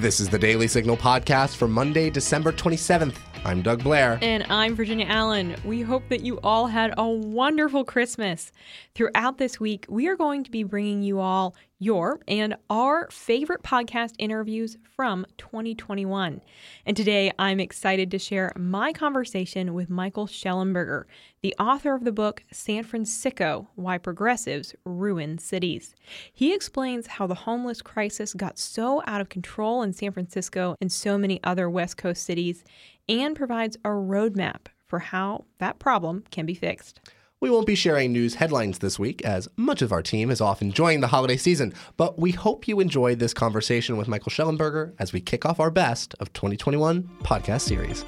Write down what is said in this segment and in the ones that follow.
This is the Daily Signal podcast for Monday, December 27th. I'm Doug Blair. And I'm Virginia Allen. We hope that you all had a wonderful Christmas. Throughout this week, we are going to be bringing you all your and our favorite podcast interviews from 2021. And today, I'm excited to share my conversation with Michael Shellenberger, the author of the book San Fransicko Why Progressives Ruin Cities. He explains how the homeless crisis got so out of control in San Francisco and so many other West Coast cities and provides a roadmap for how that problem can be fixed. We won't be sharing news headlines this week, as much of our team is off enjoying the holiday season, but we hope you enjoyed this conversation with Michael Shellenberger as we kick off our best of 2021 podcast series.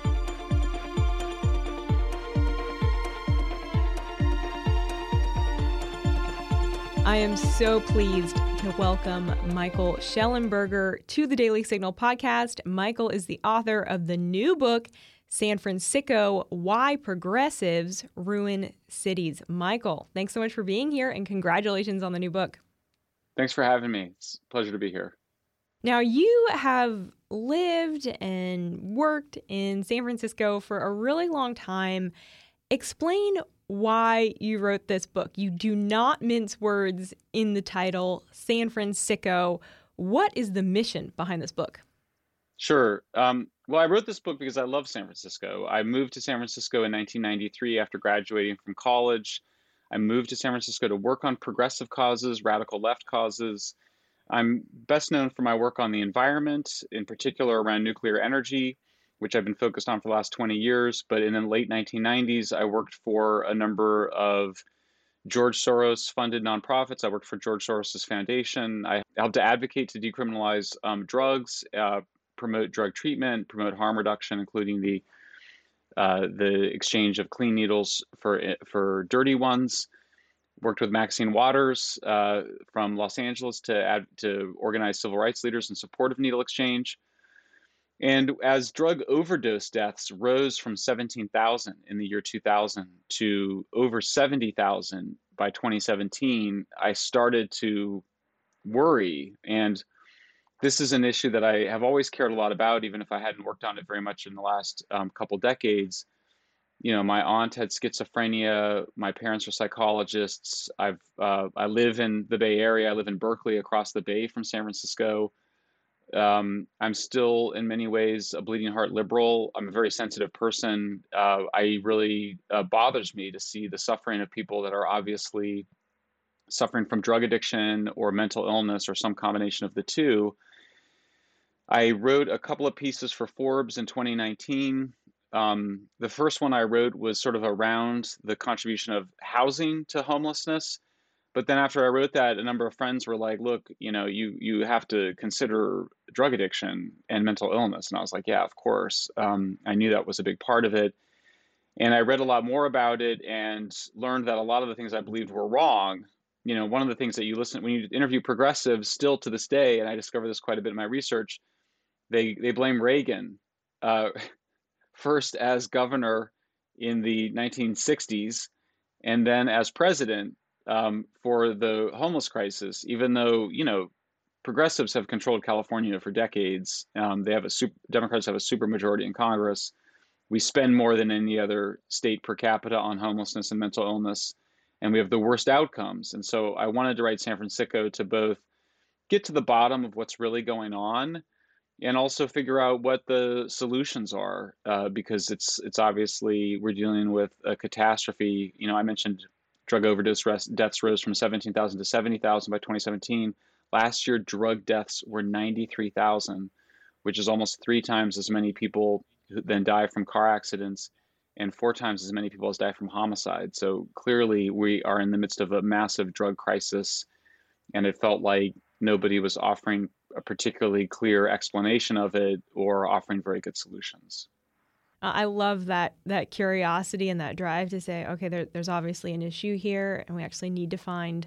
I am so pleased to welcome Michael Shellenberger to the Daily Signal podcast. Michael is the author of the new book, San Fransicko, Why Progressives Ruin Cities. Michael, thanks so much for being here and congratulations on the new book. Thanks for having me. It's a pleasure to be here. Now, you have lived and worked in San Francisco for a really long time. Explain why you wrote this book. You do not mince words in the title, San Fransicko. What is the mission behind this book? Sure. Um, well, I wrote this book because I love San Francisco. I moved to San Francisco in 1993 after graduating from college. I moved to San Francisco to work on progressive causes, radical left causes. I'm best known for my work on the environment, in particular around nuclear energy which I've been focused on for the last 20 years. But in the late 1990s, I worked for a number of George Soros funded nonprofits. I worked for George Soros' foundation. I helped to advocate to decriminalize um, drugs, uh, promote drug treatment, promote harm reduction, including the uh, the exchange of clean needles for for dirty ones. Worked with Maxine Waters uh, from Los Angeles to add, to organize civil rights leaders in support of needle exchange. And as drug overdose deaths rose from 17,000 in the year 2000 to over 70,000 by 2017, I started to worry. And this is an issue that I have always cared a lot about, even if I hadn't worked on it very much in the last um, couple decades. You know, my aunt had schizophrenia. My parents are psychologists. I've uh, I live in the Bay Area. I live in Berkeley, across the bay from San Francisco. Um, I'm still, in many ways, a bleeding heart liberal. I'm a very sensitive person. Uh, I really uh, bothers me to see the suffering of people that are obviously suffering from drug addiction or mental illness or some combination of the two. I wrote a couple of pieces for Forbes in 2019. Um, the first one I wrote was sort of around the contribution of housing to homelessness but then after I wrote that, a number of friends were like, "Look, you know, you you have to consider drug addiction and mental illness." And I was like, "Yeah, of course." Um, I knew that was a big part of it, and I read a lot more about it and learned that a lot of the things I believed were wrong. You know, one of the things that you listen when you interview progressives, still to this day, and I discovered this quite a bit in my research, they they blame Reagan uh, first as governor in the 1960s, and then as president um, for the homeless crisis, even though, you know, progressives have controlled California for decades. Um, they have a super, Democrats have a super majority in Congress. We spend more than any other state per capita on homelessness and mental illness, and we have the worst outcomes. And so I wanted to write San Fransicko to both get to the bottom of what's really going on and also figure out what the solutions are uh, because it's it's obviously we're dealing with a catastrophe you know i mentioned drug overdose deaths rose from 17,000 to 70,000 by 2017. Last year, drug deaths were 93,000, which is almost three times as many people than die from car accidents and four times as many people as die from homicide. So clearly, we are in the midst of a massive drug crisis, and it felt like nobody was offering a particularly clear explanation of it or offering very good solutions. I love that that curiosity and that drive to say, okay, there, there's obviously an issue here, and we actually need to find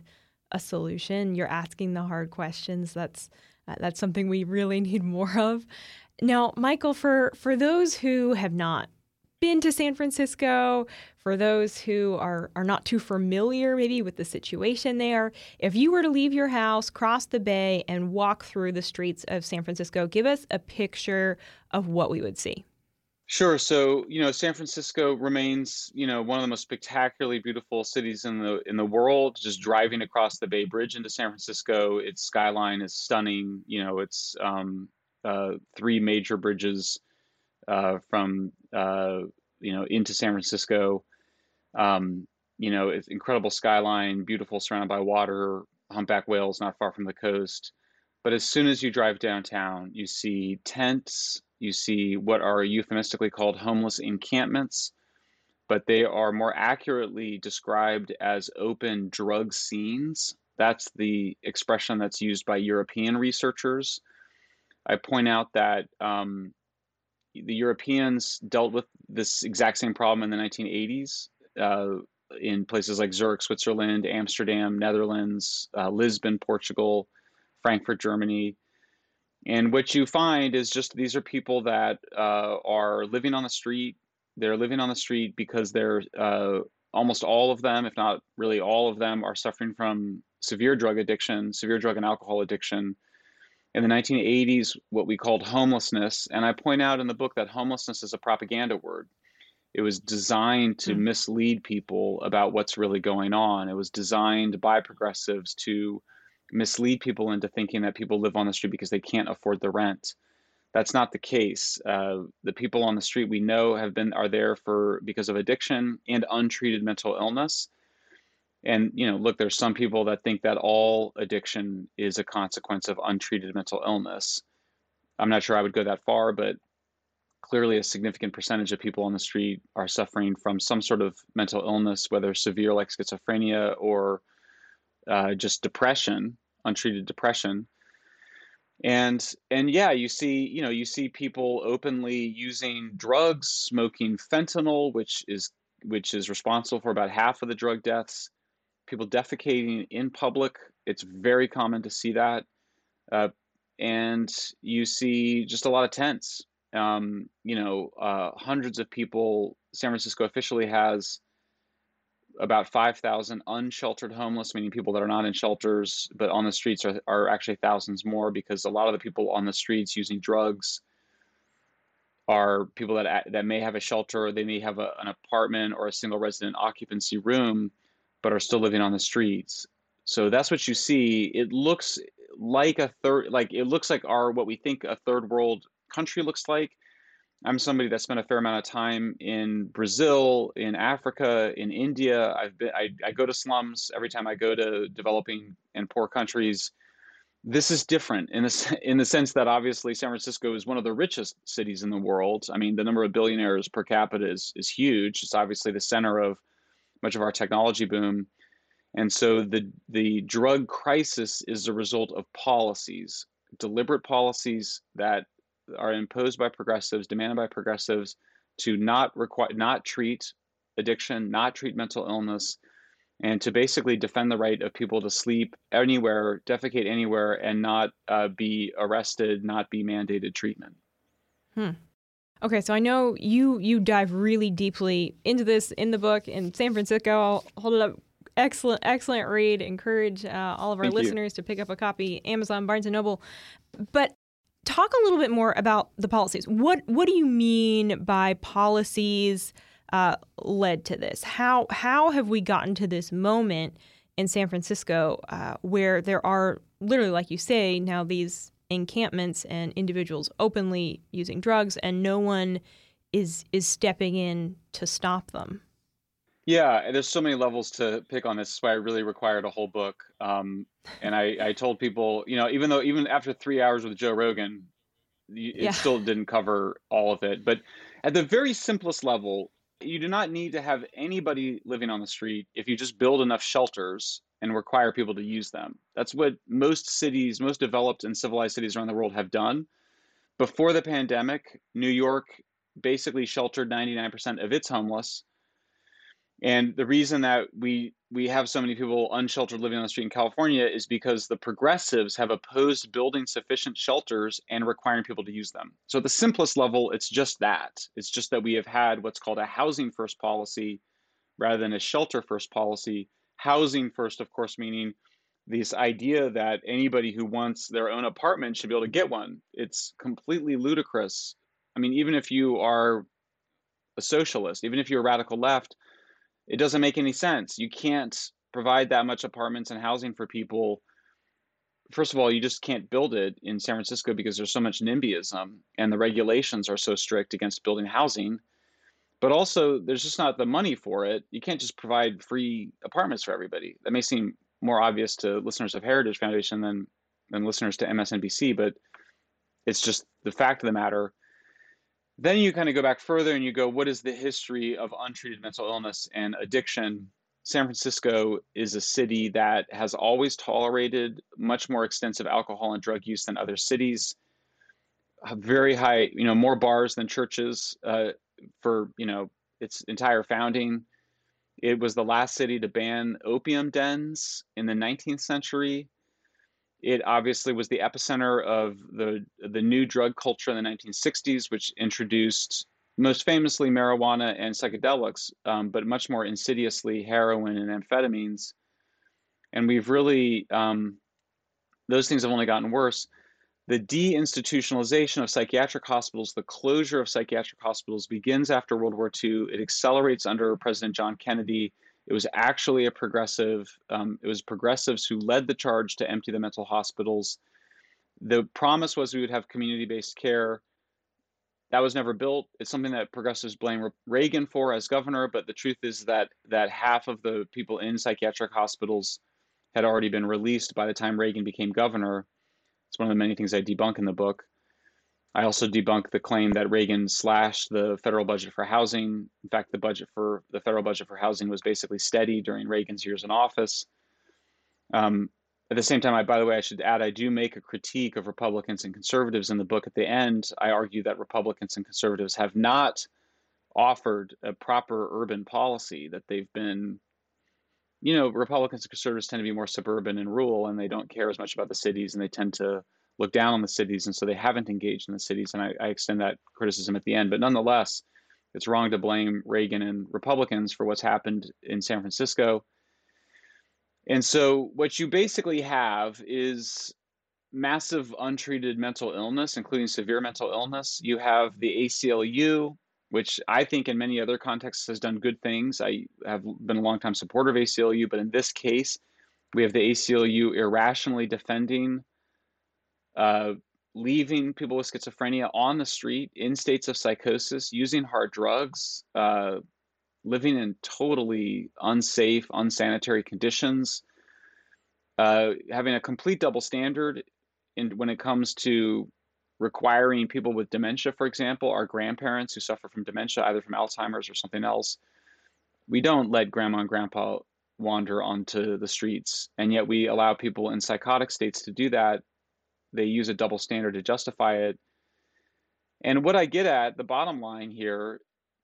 a solution. You're asking the hard questions. That's uh, that's something we really need more of. Now, Michael, for for those who have not been to San Francisco, for those who are, are not too familiar maybe with the situation there, if you were to leave your house, cross the bay, and walk through the streets of San Francisco, give us a picture of what we would see. Sure. So, you know, San Francisco remains, you know, one of the most spectacularly beautiful cities in the in the world. Just driving across the Bay Bridge into San Francisco, its skyline is stunning. You know, it's um, uh, three major bridges uh, from uh, you know into San Francisco. Um, you know, it's incredible skyline, beautiful, surrounded by water, humpback whales not far from the coast. But as soon as you drive downtown, you see tents, you see what are euphemistically called homeless encampments, but they are more accurately described as open drug scenes. That's the expression that's used by European researchers. I point out that um, the Europeans dealt with this exact same problem in the 1980s uh, in places like Zurich, Switzerland, Amsterdam, Netherlands, uh, Lisbon, Portugal, Frankfurt, Germany. And what you find is just these are people that uh, are living on the street. They're living on the street because they're uh, almost all of them, if not really all of them, are suffering from severe drug addiction, severe drug and alcohol addiction. In the 1980s, what we called homelessness, and I point out in the book that homelessness is a propaganda word. It was designed to mm. mislead people about what's really going on. It was designed by progressives to mislead people into thinking that people live on the street because they can't afford the rent. That's not the case. Uh, the people on the street we know have been are there for because of addiction and untreated mental illness. And you know, look, there's some people that think that all addiction is a consequence of untreated mental illness. I'm not sure I would go that far, but clearly a significant percentage of people on the street are suffering from some sort of mental illness, whether severe like schizophrenia or uh, just depression untreated depression and and yeah you see you know you see people openly using drugs smoking fentanyl which is which is responsible for about half of the drug deaths people defecating in public it's very common to see that uh, and you see just a lot of tents. Um, you know uh, hundreds of people san francisco officially has about 5,000 unsheltered homeless, meaning people that are not in shelters but on the streets, are, are actually thousands more because a lot of the people on the streets using drugs are people that that may have a shelter, they may have a, an apartment or a single resident occupancy room, but are still living on the streets. So that's what you see. It looks like a third, like it looks like our what we think a third world country looks like, I'm somebody that spent a fair amount of time in Brazil, in Africa, in India. I've been I, I go to slums every time I go to developing and poor countries. This is different in the in the sense that obviously San Francisco is one of the richest cities in the world. I mean, the number of billionaires per capita is is huge. It's obviously the center of much of our technology boom. And so the the drug crisis is the result of policies, deliberate policies that are imposed by progressives, demanded by progressives, to not require, not treat addiction, not treat mental illness, and to basically defend the right of people to sleep anywhere, defecate anywhere, and not uh, be arrested, not be mandated treatment. Hmm. Okay, so I know you you dive really deeply into this in the book in San Fransicko. I'll hold it up. Excellent, excellent read. Encourage uh, all of our Thank listeners you. to pick up a copy. Amazon, Barnes and Noble. But talk a little bit more about the policies. What what do you mean by policies uh, led to this? How how have we gotten to this moment in San Francisco uh, where there are literally, like you say, now these encampments and individuals openly using drugs, and no one is is stepping in to stop them? Yeah, there's so many levels to pick on this. That's why I really required a whole book. Um, and I, I told people, you know, even though even after three hours with Joe Rogan, it yeah. still didn't cover all of it. But at the very simplest level, you do not need to have anybody living on the street if you just build enough shelters and require people to use them. That's what most cities, most developed and civilized cities around the world have done. Before the pandemic, New York basically sheltered 99% of its homeless and the reason that we we have so many people unsheltered living on the street in California is because the progressives have opposed building sufficient shelters and requiring people to use them. So, at the simplest level, it's just that. It's just that we have had what's called a housing first policy rather than a shelter first policy. Housing first, of course, meaning this idea that anybody who wants their own apartment should be able to get one. It's completely ludicrous. I mean, even if you are a socialist, even if you're a radical left, it doesn't make any sense. You can't provide that much apartments and housing for people. First of all, you just can't build it in San Francisco because there's so much NIMBYism and the regulations are so strict against building housing. But also, there's just not the money for it. You can't just provide free apartments for everybody. That may seem more obvious to listeners of Heritage Foundation than than listeners to MSNBC, but it's just the fact of the matter then you kind of go back further and you go, what is the history of untreated mental illness and addiction? San Francisco is a city that has always tolerated much more extensive alcohol and drug use than other cities. Very high, you know, more bars than churches uh, for, you know, its entire founding. It was the last city to ban opium dens in the 19th century. It obviously was the epicenter of the the new drug culture in the 1960s, which introduced most famously marijuana and psychedelics, um, but much more insidiously heroin and amphetamines. And we've really um, those things have only gotten worse. The deinstitutionalization of psychiatric hospitals, the closure of psychiatric hospitals begins after World War II. It accelerates under President John Kennedy it was actually a progressive, um, it was progressives who led the charge to empty the mental hospitals. The promise was we would have community based care. That was never built. It's something that progressives blame Reagan for as governor, but the truth is that that half of the people in psychiatric hospitals had already been released by the time Reagan became governor. It's one of the many things I debunk in the book. I also debunk the claim that Reagan slashed the federal budget for housing. In fact, the budget for the federal budget for housing was basically steady during Reagan's years in office. Um, at the same time, I, by the way, I should add, I do make a critique of Republicans and conservatives in the book. At the end, I argue that Republicans and conservatives have not offered a proper urban policy, that they've been, you know, Republicans and conservatives tend to be more suburban and rural, and they don't care as much about the cities, and they tend to look down on the cities, and so they haven't engaged in the cities. And I, I extend that criticism at the end. But nonetheless, it's wrong to blame Reagan and Republicans for what's happened in San Francisco. And so, what you basically have is massive untreated mental illness, including severe mental illness. You have the ACLU, which I think in many other contexts has done good things. I have been a longtime supporter of ACLU, but in this case, we have the ACLU irrationally defending uh, leaving people with schizophrenia on the street in states of psychosis, using hard drugs, uh, living in totally unsafe, unsanitary conditions, uh, having a complete double standard in, when it comes to requiring people with dementia, for example, our grandparents who suffer from dementia, either from Alzheimer's or something else. We don't let grandma and grandpa wander onto the streets, and yet we allow people in psychotic states to do that they use a double standard to justify it. And what I get at, the bottom line here,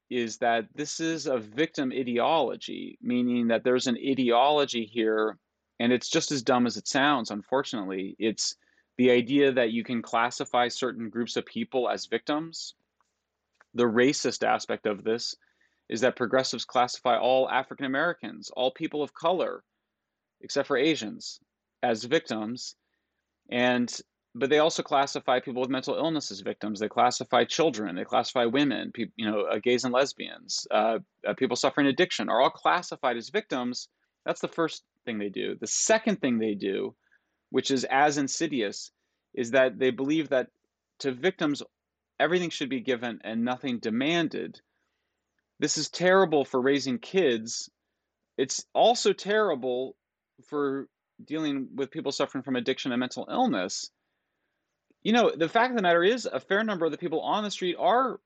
is that this is a victim ideology, meaning that there's an ideology here, and it's just as dumb as it sounds, unfortunately. It's the idea that you can classify certain groups of people as victims. The racist aspect of this is that progressives classify all African Americans, all people of color, except for Asians, as victims. And but they also classify people with mental illness as victims. They classify children. They classify women. Pe- you know, uh, gays and lesbians. Uh, uh, people suffering addiction are all classified as victims. That's the first thing they do. The second thing they do, which is as insidious, is that they believe that to victims everything should be given and nothing demanded. This is terrible for raising kids. It's also terrible for dealing with people suffering from addiction and mental illness you know, the fact of the matter is, a fair number of the people on the street are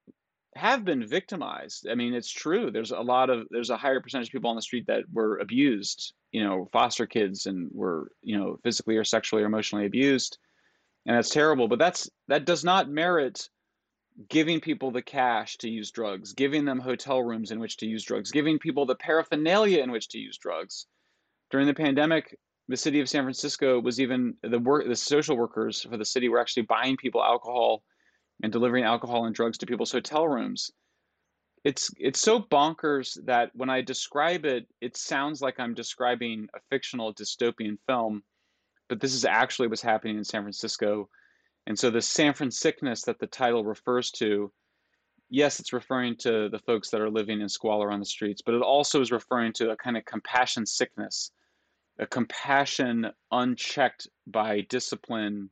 have been victimized. I mean, it's true. There's a lot of there's a higher percentage of people on the street that were abused. You know, foster kids and were you know physically or sexually or emotionally abused, and that's terrible. But that's that does not merit giving people the cash to use drugs, giving them hotel rooms in which to use drugs, giving people the paraphernalia in which to use drugs. During the pandemic, the city of San Francisco was even the work the social workers for the city were actually buying people alcohol and delivering alcohol and drugs to people's hotel rooms. It's it's so bonkers that when I describe it, it sounds like I'm describing a fictional dystopian film, but this is actually what's happening in San Francisco. And so the San Franciscness that the title refers to, yes, it's referring to the folks that are living in squalor on the streets, but it also is referring to a kind of compassion sickness, a compassion unchecked by discipline,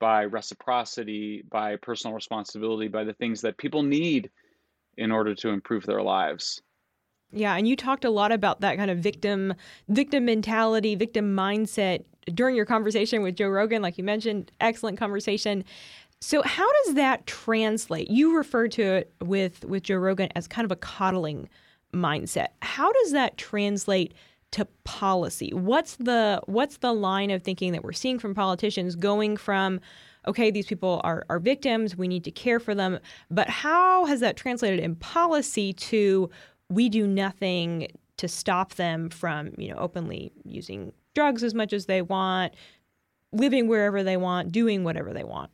by reciprocity, by personal responsibility, by the things that people need in order to improve their lives. Yeah, and you talked a lot about that kind of victim victim mentality, victim mindset during your conversation with Joe Rogan, like you mentioned, excellent conversation. So how does that translate? You referred to it with with Joe Rogan as kind of a coddling mindset. How does that translate to policy? What's the what's the line of thinking that we're seeing from politicians going from okay, these people are, are victims, we need to care for them. But how has that translated in policy to we do nothing to stop them from, you know, openly using drugs as much as they want, living wherever they want, doing whatever they want?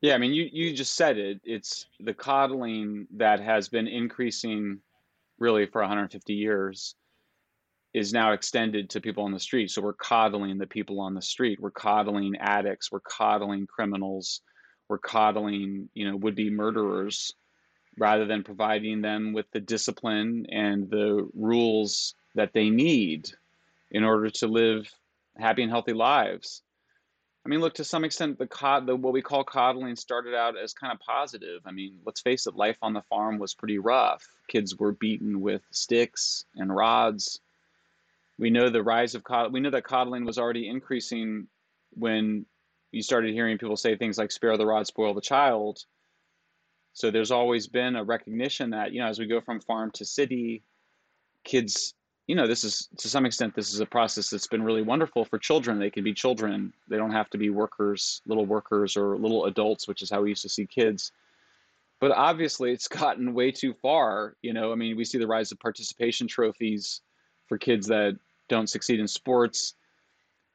Yeah, I mean, you, you just said it. It's the coddling that has been increasing really for 150 years is now extended to people on the street. So we're coddling the people on the street. We're coddling addicts. We're coddling criminals. We're coddling, you know, would-be murderers, rather than providing them with the discipline and the rules that they need in order to live happy and healthy lives. I mean, look, to some extent, the, cod, the what we call coddling started out as kind of positive. I mean, let's face it, life on the farm was pretty rough. Kids were beaten with sticks and rods we know the rise of coddling. We know that coddling was already increasing when you started hearing people say things like "spare the rod, spoil the child." So there's always been a recognition that you know, as we go from farm to city, kids, you know, this is to some extent this is a process that's been really wonderful for children. They can be children. They don't have to be workers, little workers, or little adults, which is how we used to see kids. But obviously, it's gotten way too far. You know, I mean, we see the rise of participation trophies for kids that don't succeed in sports,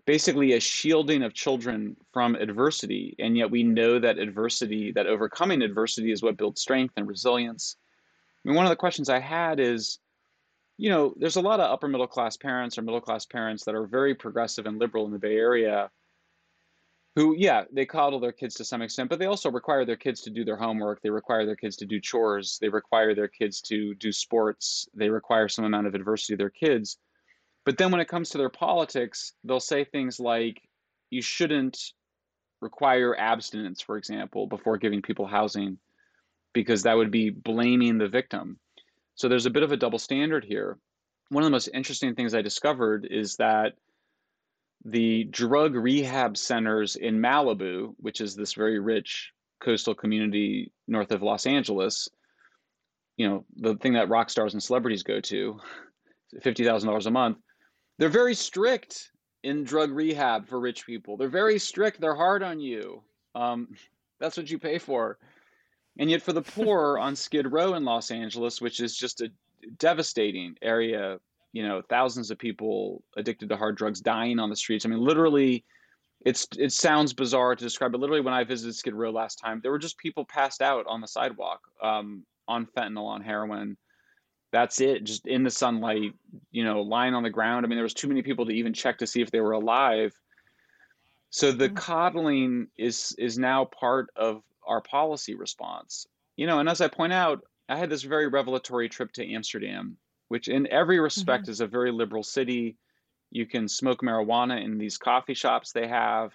basically a shielding of children from adversity. And yet we know that adversity, that overcoming adversity is what builds strength and resilience. I mean, one of the questions I had is, you know, there's a lot of upper middle class parents or middle class parents that are very progressive and liberal in the Bay Area who, yeah, they coddle their kids to some extent, but they also require their kids to do their homework. They require their kids to do chores. They require their kids to do sports. They require some amount of adversity of their kids. But then when it comes to their politics, they'll say things like, you shouldn't require abstinence, for example, before giving people housing, because that would be blaming the victim. So there's a bit of a double standard here. One of the most interesting things I discovered is that the drug rehab centers in Malibu, which is this very rich coastal community north of Los Angeles, you know, the thing that rock stars and celebrities go to, $50,000 a month, they're very strict in drug rehab for rich people. They're very strict. They're hard on you. Um, that's what you pay for. And yet, for the poor on Skid Row in Los Angeles, which is just a devastating area, you know, thousands of people addicted to hard drugs dying on the streets. I mean, literally, it's it sounds bizarre to describe, but literally, when I visited Skid Row last time, there were just people passed out on the sidewalk um, on fentanyl, on heroin, that's it just in the sunlight you know lying on the ground. I mean there was too many people to even check to see if they were alive. So the mm-hmm. coddling is is now part of our policy response. You know and as i point out i had this very revelatory trip to amsterdam which in every respect mm-hmm. is a very liberal city. You can smoke marijuana in these coffee shops they have.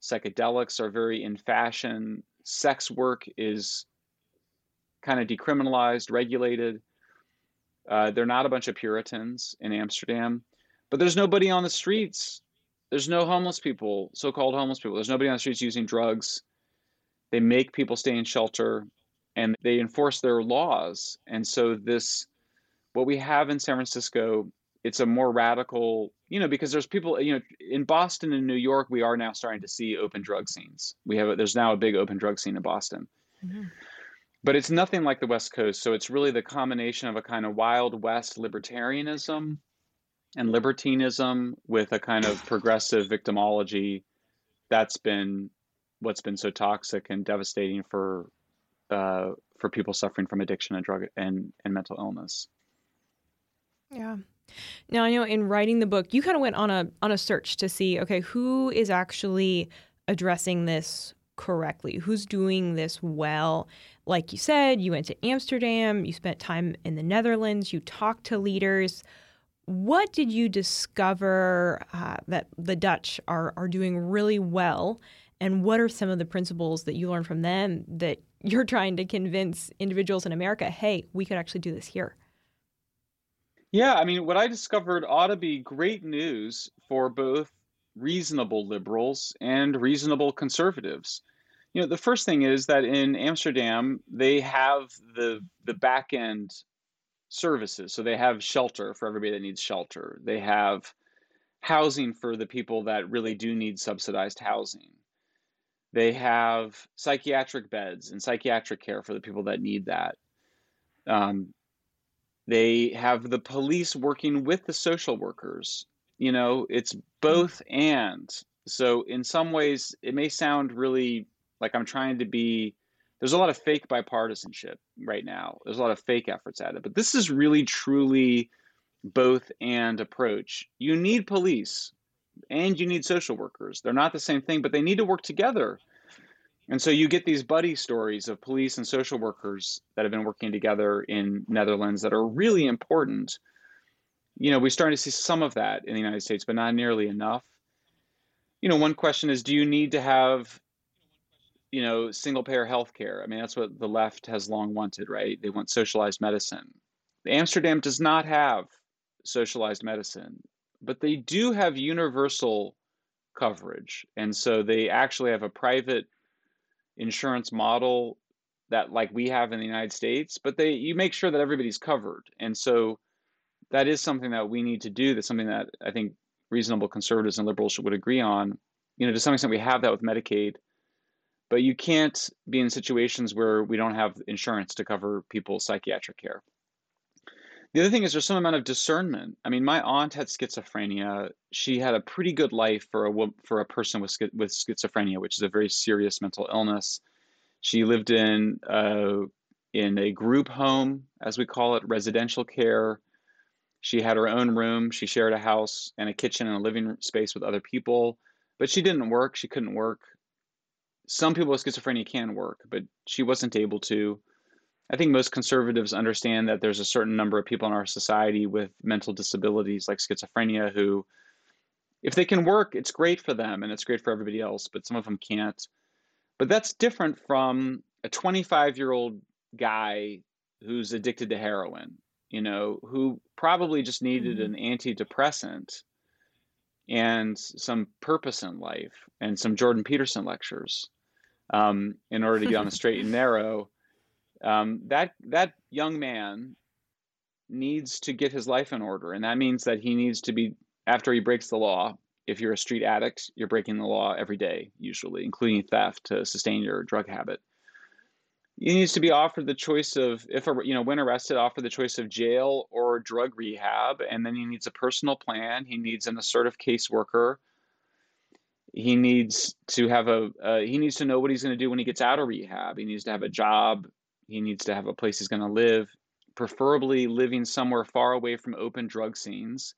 Psychedelics are very in fashion. Sex work is kind of decriminalized regulated uh, they're not a bunch of Puritans in Amsterdam, but there's nobody on the streets. There's no homeless people, so-called homeless people. There's nobody on the streets using drugs. They make people stay in shelter, and they enforce their laws. And so this, what we have in San Francisco, it's a more radical, you know, because there's people, you know, in Boston and New York, we are now starting to see open drug scenes. We have, there's now a big open drug scene in Boston. Mm-hmm but it's nothing like the West Coast. So it's really the combination of a kind of Wild West libertarianism and libertinism with a kind of progressive victimology that's been what's been so toxic and devastating for uh, for people suffering from addiction and drug and, and mental illness. Yeah. Now I know in writing the book, you kind of went on a on a search to see, okay, who is actually addressing this correctly? Who's doing this well? Like you said, you went to Amsterdam, you spent time in the Netherlands, you talked to leaders. What did you discover uh, that the Dutch are are doing really well? And what are some of the principles that you learned from them that you're trying to convince individuals in America, hey, we could actually do this here? Yeah, I mean, what I discovered ought to be great news for both reasonable liberals and reasonable conservatives. You know, the first thing is that in Amsterdam, they have the the back end services. So they have shelter for everybody that needs shelter. They have housing for the people that really do need subsidized housing. They have psychiatric beds and psychiatric care for the people that need that. Um, they have the police working with the social workers. You know, it's both and. So, in some ways, it may sound really like I'm trying to be. There's a lot of fake bipartisanship right now. There's a lot of fake efforts at it. But this is really, truly both and approach. You need police and you need social workers. They're not the same thing, but they need to work together and so you get these buddy stories of police and social workers that have been working together in Netherlands that are really important. You know, we're starting to see some of that in the United States, but not nearly enough. You know, one question is do you need to have you know, single payer health care. I mean, that's what the left has long wanted, right? They want socialized medicine. Amsterdam does not have socialized medicine, but they do have universal coverage. And so they actually have a private insurance model that like we have in the United States, but they you make sure that everybody's covered. And so that is something that we need to do. That's something that I think reasonable conservatives and liberals would agree on. You know, to some extent we have that with Medicaid, but you can't be in situations where we don't have insurance to cover people's psychiatric care. The other thing is there's some amount of discernment. I mean, my aunt had schizophrenia. She had a pretty good life for a for a person with with schizophrenia, which is a very serious mental illness. She lived in uh, in a group home, as we call it, residential care. She had her own room. She shared a house and a kitchen and a living space with other people, but she didn't work. She couldn't work. Some people with schizophrenia can work, but she wasn't able to. I think most conservatives understand that there's a certain number of people in our society with mental disabilities like schizophrenia who, if they can work, it's great for them and it's great for everybody else, but some of them can't. But that's different from a 25 year old guy who's addicted to heroin, you know, who probably just needed mm-hmm. an antidepressant and some purpose in life and some Jordan Peterson lectures um, in order to get on the straight and narrow um, that that young man needs to get his life in order, and that means that he needs to be after he breaks the law. If you're a street addict, you're breaking the law every day, usually, including theft to sustain your drug habit. He needs to be offered the choice of, if you know, when arrested, offered the choice of jail or drug rehab, and then he needs a personal plan. He needs an assertive caseworker. He needs to have a. Uh, he needs to know what he's going to do when he gets out of rehab. He needs to have a job he needs to have a place he's going to live, preferably living somewhere far away from open drug scenes.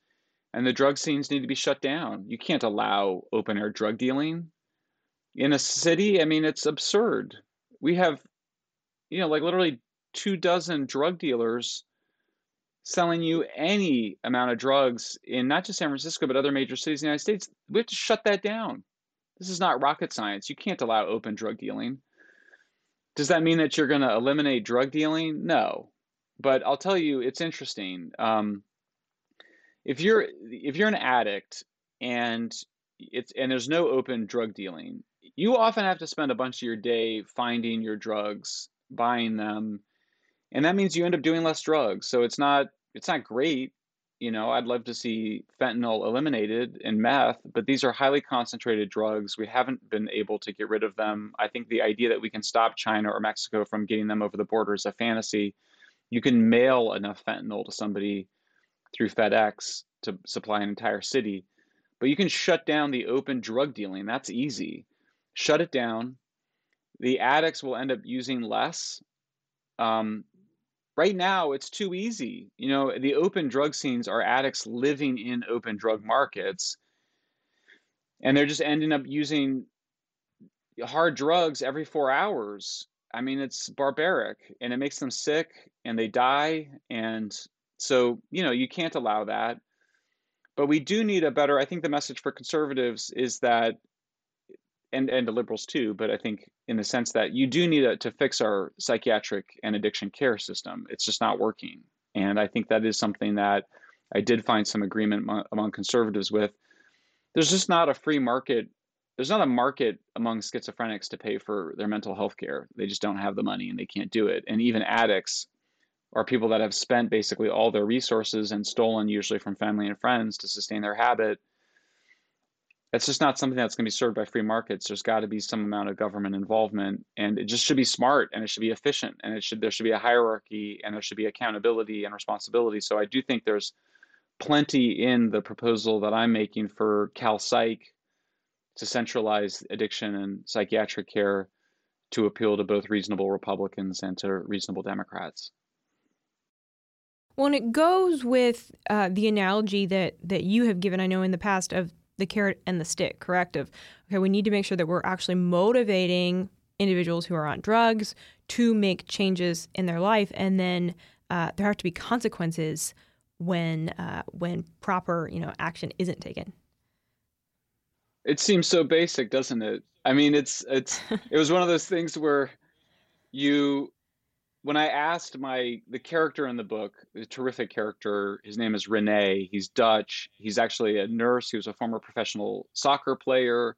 And the drug scenes need to be shut down. You can't allow open air drug dealing in a city. I mean, it's absurd. We have, you know, like literally two dozen drug dealers selling you any amount of drugs in not just San Francisco, but other major cities in the United States. We have to shut that down. This is not rocket science. You can't allow open drug dealing. Does that mean that you're going to eliminate drug dealing? No, but I'll tell you, it's interesting. Um, if you're if you're an addict and it's and there's no open drug dealing, you often have to spend a bunch of your day finding your drugs, buying them, and that means you end up doing less drugs. So it's not it's not great, you know, I'd love to see fentanyl eliminated and meth, but these are highly concentrated drugs. We haven't been able to get rid of them. I think the idea that we can stop China or Mexico from getting them over the border is a fantasy. You can mail enough fentanyl to somebody through FedEx to supply an entire city. But you can shut down the open drug dealing. That's easy. Shut it down. The addicts will end up using less. Um, right now, it's too easy. You know, the open drug scenes are addicts living in open drug markets, and they're just ending up using hard drugs every four hours. I mean, it's barbaric and it makes them sick and they die. And so, you know, you can't allow that. But we do need a better, I think the message for conservatives is that, and, and the liberals too, but I think in the sense that you do need a, to fix our psychiatric and addiction care system. It's just not working. And I think that is something that I did find some agreement among conservatives with. There's just not a free market there's not a market among schizophrenics to pay for their mental health care. They just don't have the money and they can't do it. And even addicts are people that have spent basically all their resources and stolen usually from family and friends to sustain their habit. That's just not something that's going to be served by free markets. There's got to be some amount of government involvement, and it just should be smart and it should be efficient, and it should there should be a hierarchy and there should be accountability and responsibility. So I do think there's plenty in the proposal that I'm making for Cal Psych to centralize addiction and psychiatric care to appeal to both reasonable Republicans and to reasonable Democrats. Well, and it goes with uh, the analogy that that you have given, I know in the past, of the carrot and the stick. Correct? Of okay, we need to make sure that we're actually motivating individuals who are on drugs to make changes in their life, and then uh, there have to be consequences when uh, when proper you know action isn't taken. It seems so basic, doesn't it? I mean, it's it's it was one of those things where you when I asked my the character in the book, the terrific character, his name is Rene. He's Dutch. He's actually a nurse. He was a former professional soccer player,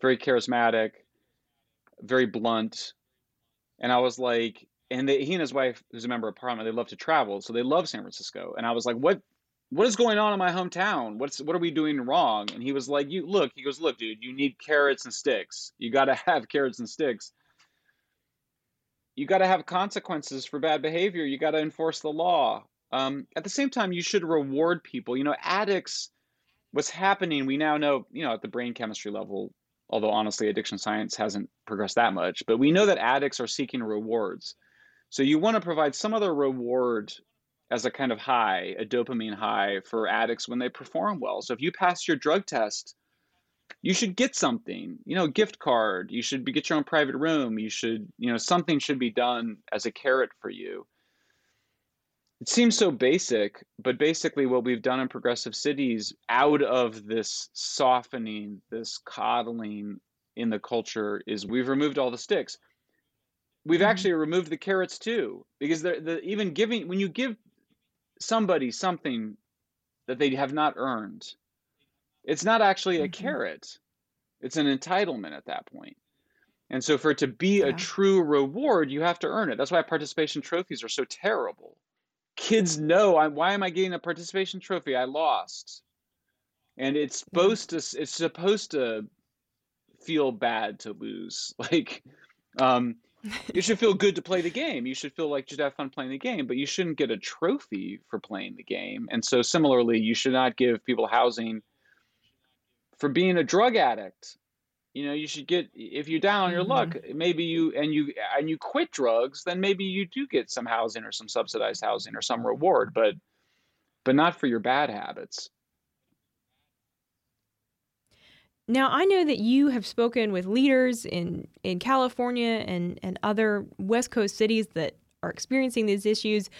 very charismatic, very blunt. And I was like, and they, he and his wife, who's a member of parliament, they love to travel, so they love San Francisco. And I was like, what what is going on in my hometown? What's what are we doing wrong? And he was like, you look, he goes, look, dude, you need carrots and sticks. You got to have carrots and sticks. You got to have consequences for bad behavior. You got to enforce the law. Um, at the same time, you should reward people. You know, addicts. What's happening? We now know. You know, at the brain chemistry level, although honestly, addiction science hasn't progressed that much. But we know that addicts are seeking rewards. So you want to provide some other reward as a kind of high, a dopamine high for addicts when they perform well. So if you pass your drug test, you should get something, you know, a gift card. You should be, get your own private room. You should, you know, something should be done as a carrot for you. It seems so basic, but basically, what we've done in progressive cities out of this softening, this coddling in the culture is we've removed all the sticks. We've mm-hmm. actually removed the carrots too, because the, the even giving when you give somebody something that they have not earned. It's not actually a mm-hmm. carrot, it's an entitlement at that point. And so, for it to be yeah. a true reward, you have to earn it. That's why participation trophies are so terrible. Kids know I, why am I getting a participation trophy? I lost, and it's supposed to it's supposed to feel bad to lose. Like, um, you should feel good to play the game. You should feel like you should have fun playing the game, but you shouldn't get a trophy for playing the game. And so, similarly, you should not give people housing for being a drug addict. You know, you should get if you're down on your mm-hmm. luck, maybe you and you and you quit drugs, then maybe you do get some housing or some subsidized housing or some reward, but but not for your bad habits. Now, I know that you have spoken with leaders in, in California and, and other West Coast cities that are experiencing these issues.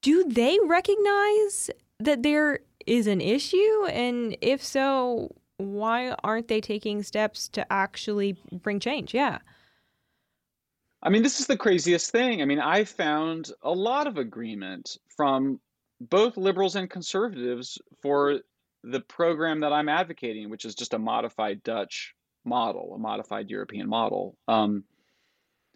Do they recognize that there is an issue? And if so, why aren't they taking steps to actually bring change? Yeah. I mean, this is the craziest thing. I mean, I found a lot of agreement from both liberals and conservatives for the program that I'm advocating, which is just a modified Dutch model, a modified European model. Um,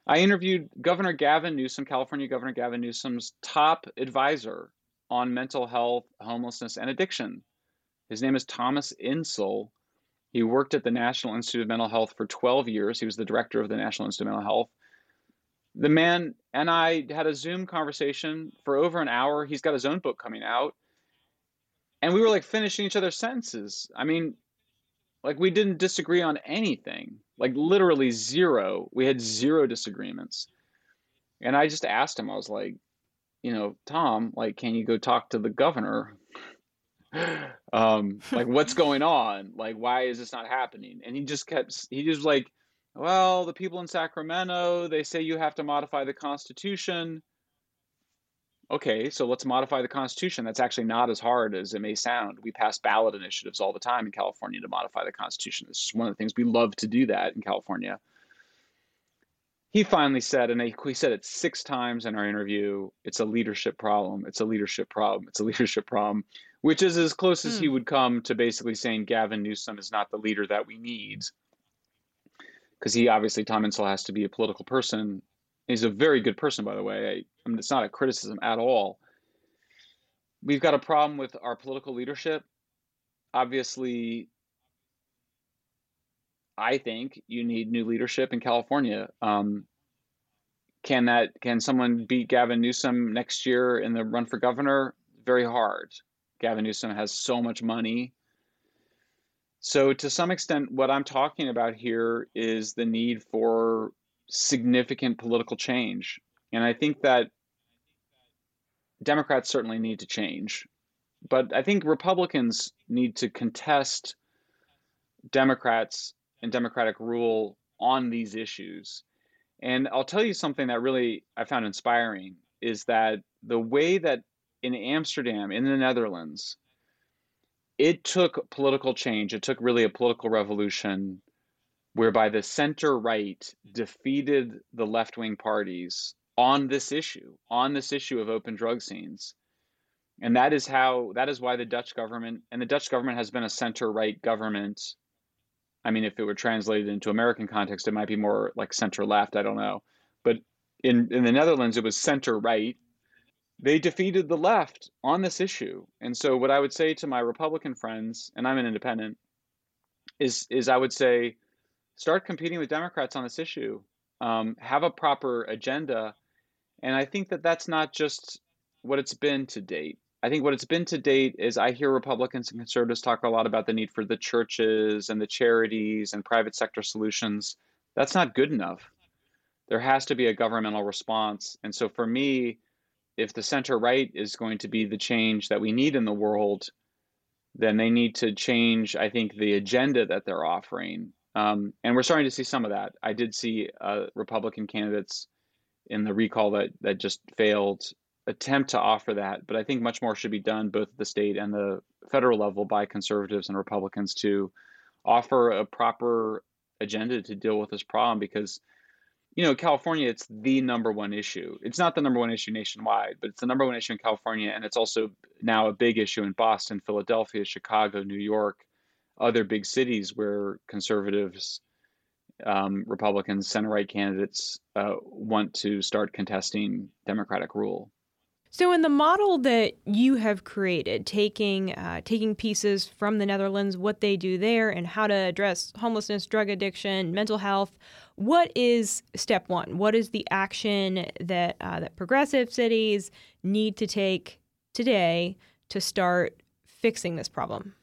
I interviewed Governor Gavin Newsom, California Governor Gavin Newsom's top advisor on mental health, homelessness, and addiction. His name is Thomas Insel. He worked at the National Institute of Mental Health for 12 years. He was the director of the National Institute of Mental Health. The man and I had a Zoom conversation for over an hour. He's got his own book coming out and we were like finishing each other's sentences. I mean, like we didn't disagree on anything, like literally zero. We had zero disagreements. And I just asked him, I was like, you know, Tom, like, can you go talk to the governor? um, like, what's going on? Like, why is this not happening? And he just kept, he just like, well, the people in Sacramento, they say you have to modify the Constitution. Okay, so let's modify the Constitution. That's actually not as hard as it may sound. We pass ballot initiatives all the time in California to modify the Constitution. This is one of the things we love to do that in California. He finally said, and he said it six times in our interview it's a leadership problem. It's a leadership problem. It's a leadership problem, which is as close as he hmm. would come to basically saying Gavin Newsom is not the leader that we need. Because he obviously, Tom Insel has to be a political person He's a very good person, by the way. I, I mean, it's not a criticism at all. We've got a problem with our political leadership. Obviously, I think you need new leadership in California. Um, can that can someone beat Gavin Newsom next year in the run for governor? Very hard. Gavin Newsom has so much money. So to some extent, what I'm talking about here is the need for significant political change. And I think that Democrats certainly need to change. But I think Republicans need to contest Democrats and Democratic rule on these issues. And I'll tell you something that really I found inspiring is that the way that in Amsterdam, in the Netherlands, it took political change, it took really a political revolution whereby the center right defeated the left wing parties on this issue, on this issue of open drug scenes. And that is how, that is why the Dutch government, and the Dutch government has been a center right government. I mean, if it were translated into American context, it might be more like center left. I don't know. But in, in the Netherlands, it was center right. They defeated the left on this issue. And so, what I would say to my Republican friends, and I'm an independent, is, is I would say, start competing with Democrats on this issue. Um, have a proper agenda, and I think that that's not just what it's been to date. I think what it's been to date is I hear Republicans and conservatives talk a lot about the need for the churches and the charities and private sector solutions. That's not good enough. There has to be a governmental response. And so for me, if the center right is going to be the change that we need in the world, then they need to change, I think, the agenda that they're offering um, and we're starting to see some of that. I did see uh, Republican candidates in the recall that that just failed attempt to offer that, but I think much more should be done both at the state and the federal level by conservatives and Republicans to offer a proper agenda to deal with this problem because you know California it's the number one issue. It's not the number one issue nationwide, but it's the number one issue in California and it's also now a big issue in Boston, Philadelphia, Chicago, New York other big cities where conservatives, um, Republicans, center right candidates uh, want to start contesting Democratic rule. So, in the model that you have created, taking uh, taking pieces from the Netherlands, what they do there, and how to address homelessness, drug addiction, mental health, what is step one? What is the action that uh, that progressive cities need to take today to start fixing this problem?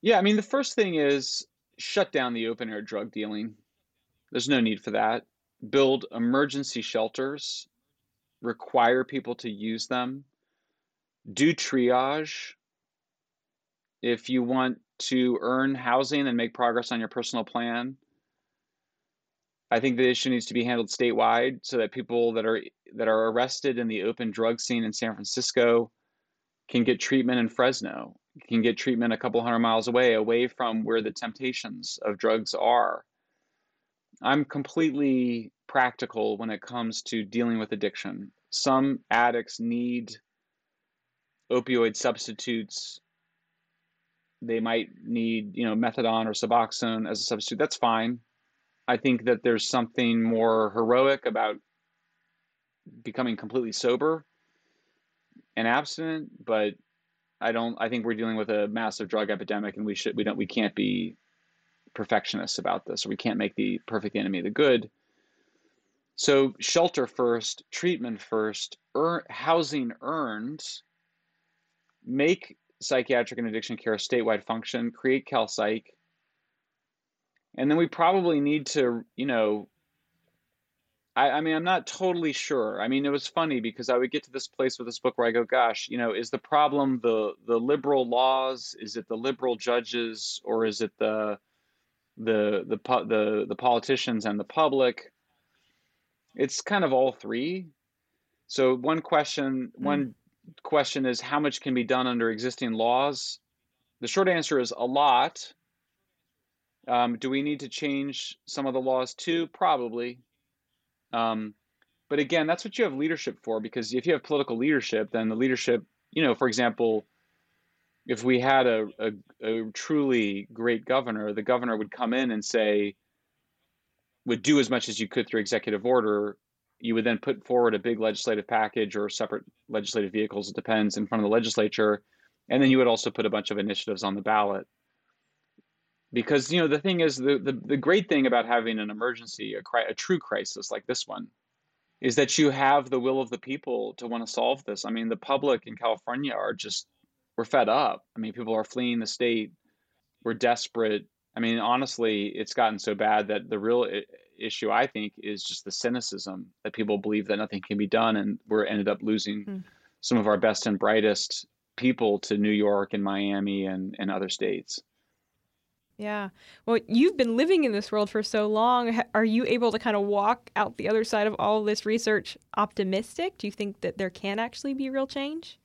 Yeah, I mean, the first thing is shut down the open air drug dealing. There's no need for that. Build emergency shelters, require people to use them, do triage. If you want to earn housing and make progress on your personal plan, I think the issue needs to be handled statewide so that people that are that are arrested in the open drug scene in San Francisco can get treatment in Fresno can get treatment a couple hundred miles away, away from where the temptations of drugs are. I'm completely practical when it comes to dealing with addiction. Some addicts need opioid substitutes. They might need, you know, methadone or Suboxone as a substitute. That's fine. I think that there's something more heroic about becoming completely sober and abstinent, but I don't. I think we're dealing with a massive drug epidemic, and we should. We don't. We can't be perfectionists about this, we can't make the perfect enemy the good. So shelter first, treatment first, housing earned. Make psychiatric and addiction care a statewide function, create CalPsych. And then we probably need to, you know, I, I mean, I'm not totally sure. I mean, it was funny because I would get to this place with this book where I go, gosh, you know, is the problem the the liberal laws? Is it the liberal judges, or is it the the the the the politicians and the public? It's kind of all three. So one question, mm. one question is how much can be done under existing laws? The short answer is a lot. Um, do we need to change some of the laws too? Probably. Um, but again, that's what you have leadership for because if you have political leadership, then the leadership, you know, for example, if we had a, a, a truly great governor, the governor would come in and say, would do as much as you could through executive order you would then put forward a big legislative package or separate legislative vehicles, it depends, in front of the legislature. And then you would also put a bunch of initiatives on the ballot. Because, you know, the thing is, the, the, the great thing about having an emergency, a, cri- a true crisis like this one, is that you have the will of the people to want to solve this. I mean, the public in California are just, we're fed up. I mean, people are fleeing the state. We're desperate. I mean, honestly, it's gotten so bad that the real issue, I think, is just the cynicism that people believe that nothing can be done, and we're ended up losing mm. some of our best and brightest people to New York and Miami and, and other states. Yeah. Well, you've been living in this world for so long. Are you able to kind of walk out the other side of all this research optimistic? Do you think that there can actually be real change?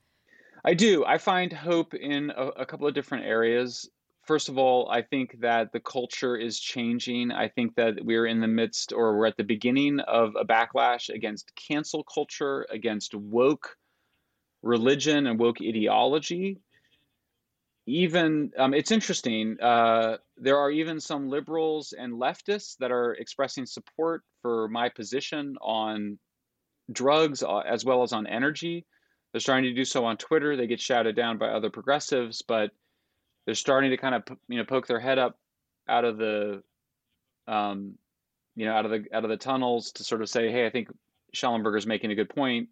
I do. I find hope in a, a couple of different areas first of all, I think that the culture is changing. I think that we're in the midst or we're at the beginning of a backlash against cancel culture, against woke religion and woke ideology. Even, um, it's interesting, uh, there are even some liberals and leftists that are expressing support for my position on drugs uh, as well as on energy. They're starting to do so on Twitter. They get shouted down by other progressives, but they're starting to kind of you know poke their head up out of the um, you know out of the out of the tunnels to sort of say hey i think Shellenberger is making a good point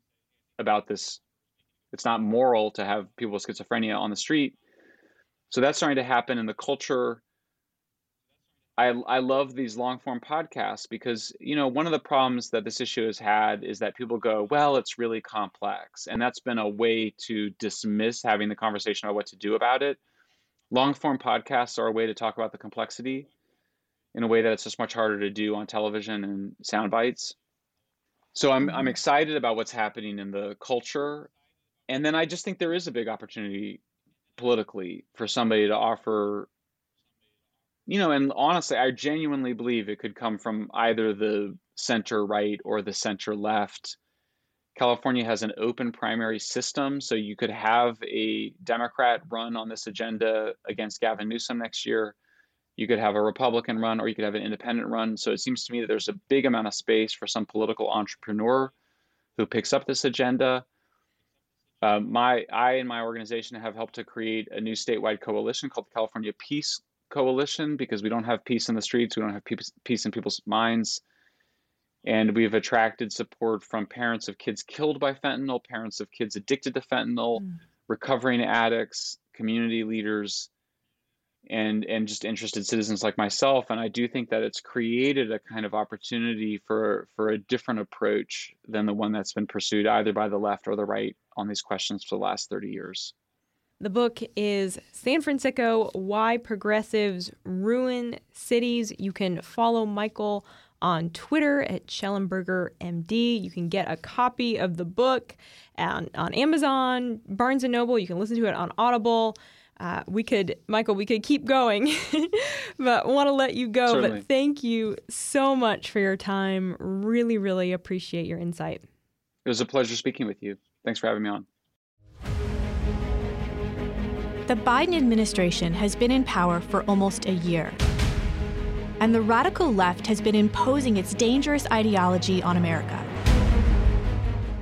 about this. It's not moral to have people with schizophrenia on the street. So that's starting to happen in the culture I, I love these long form podcasts because you know one of the problems that this issue has had is that people go well it's really complex and that's been a way to dismiss having the conversation about what to do about it long form podcasts are a way to talk about the complexity in a way that it's just much harder to do on television and sound bites. So I'm I'm mm-hmm. excited about what's happening in the culture. And then I just think there is a big opportunity politically for somebody to offer you know, and honestly, I genuinely believe it could come from either the center right or the center left California has an open primary system, so you could have a Democrat run on this agenda against Gavin Newsom next year. You could have a Republican run, or you could have an independent run. So it seems to me that there's a big amount of space for some political entrepreneur who picks up this agenda. Uh, my, I and my organization have helped to create a new statewide coalition called the California Peace Coalition because we don't have peace in the streets, we don't have peace, peace in people's minds. And we've attracted support from parents of kids killed by fentanyl, parents of kids addicted to fentanyl, mm. recovering addicts, community leaders, and and just interested citizens like myself. And I do think that it's created a kind of opportunity for for a different approach than the one that's been pursued either by the left or the right on these questions for the last 30 years. The book is San Fransicko Why Progressives Ruin Cities. You can follow Michael on Twitter at Shellenberger MD. You can get a copy of the book on, on Amazon, Barnes and Noble. You can listen to it on Audible. Uh, we could, Michael, we could keep going, but want to let you go. Certainly. But thank you so much for your time. Really, really appreciate your insight. It was a pleasure speaking with you. Thanks for having me on. The Biden administration has been in power for almost a year and the radical left has been imposing its dangerous ideology on America.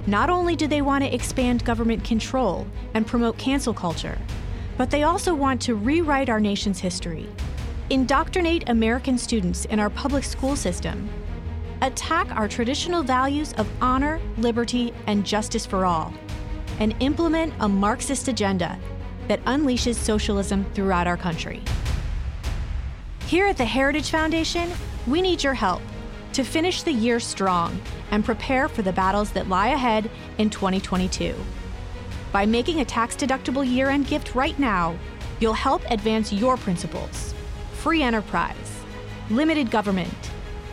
Not only do they want to expand government control and promote cancel culture, but they also want to rewrite our nation's history, indoctrinate American students in our public school system, attack our traditional values of honor, liberty, and justice for all, and implement a Marxist agenda that unleashes socialism throughout our country. Here at the Heritage Foundation, we need your help to finish the year strong and prepare for the battles that lie ahead in 2022. By making a tax deductible year end gift right now, you'll help advance your principles free enterprise, limited government,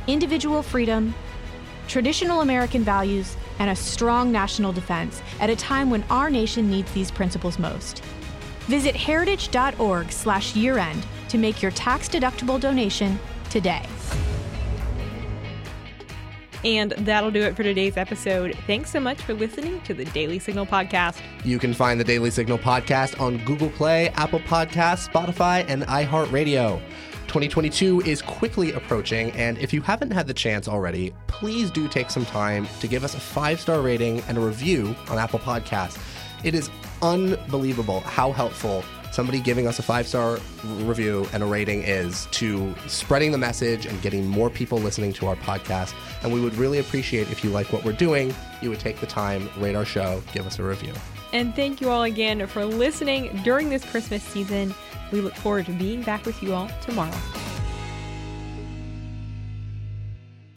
individual freedom, traditional American values, and a strong national defense at a time when our nation needs these principles most. Visit heritage.org/yearend to make your tax-deductible donation today. And that'll do it for today's episode. Thanks so much for listening to the Daily Signal podcast. You can find the Daily Signal podcast on Google Play, Apple Podcasts, Spotify, and iHeartRadio. 2022 is quickly approaching, and if you haven't had the chance already, please do take some time to give us a five star rating and a review on Apple Podcasts. It is unbelievable how helpful somebody giving us a five star review and a rating is to spreading the message and getting more people listening to our podcast. And we would really appreciate if you like what we're doing, you would take the time, rate our show, give us a review. And thank you all again for listening during this Christmas season. We look forward to being back with you all tomorrow.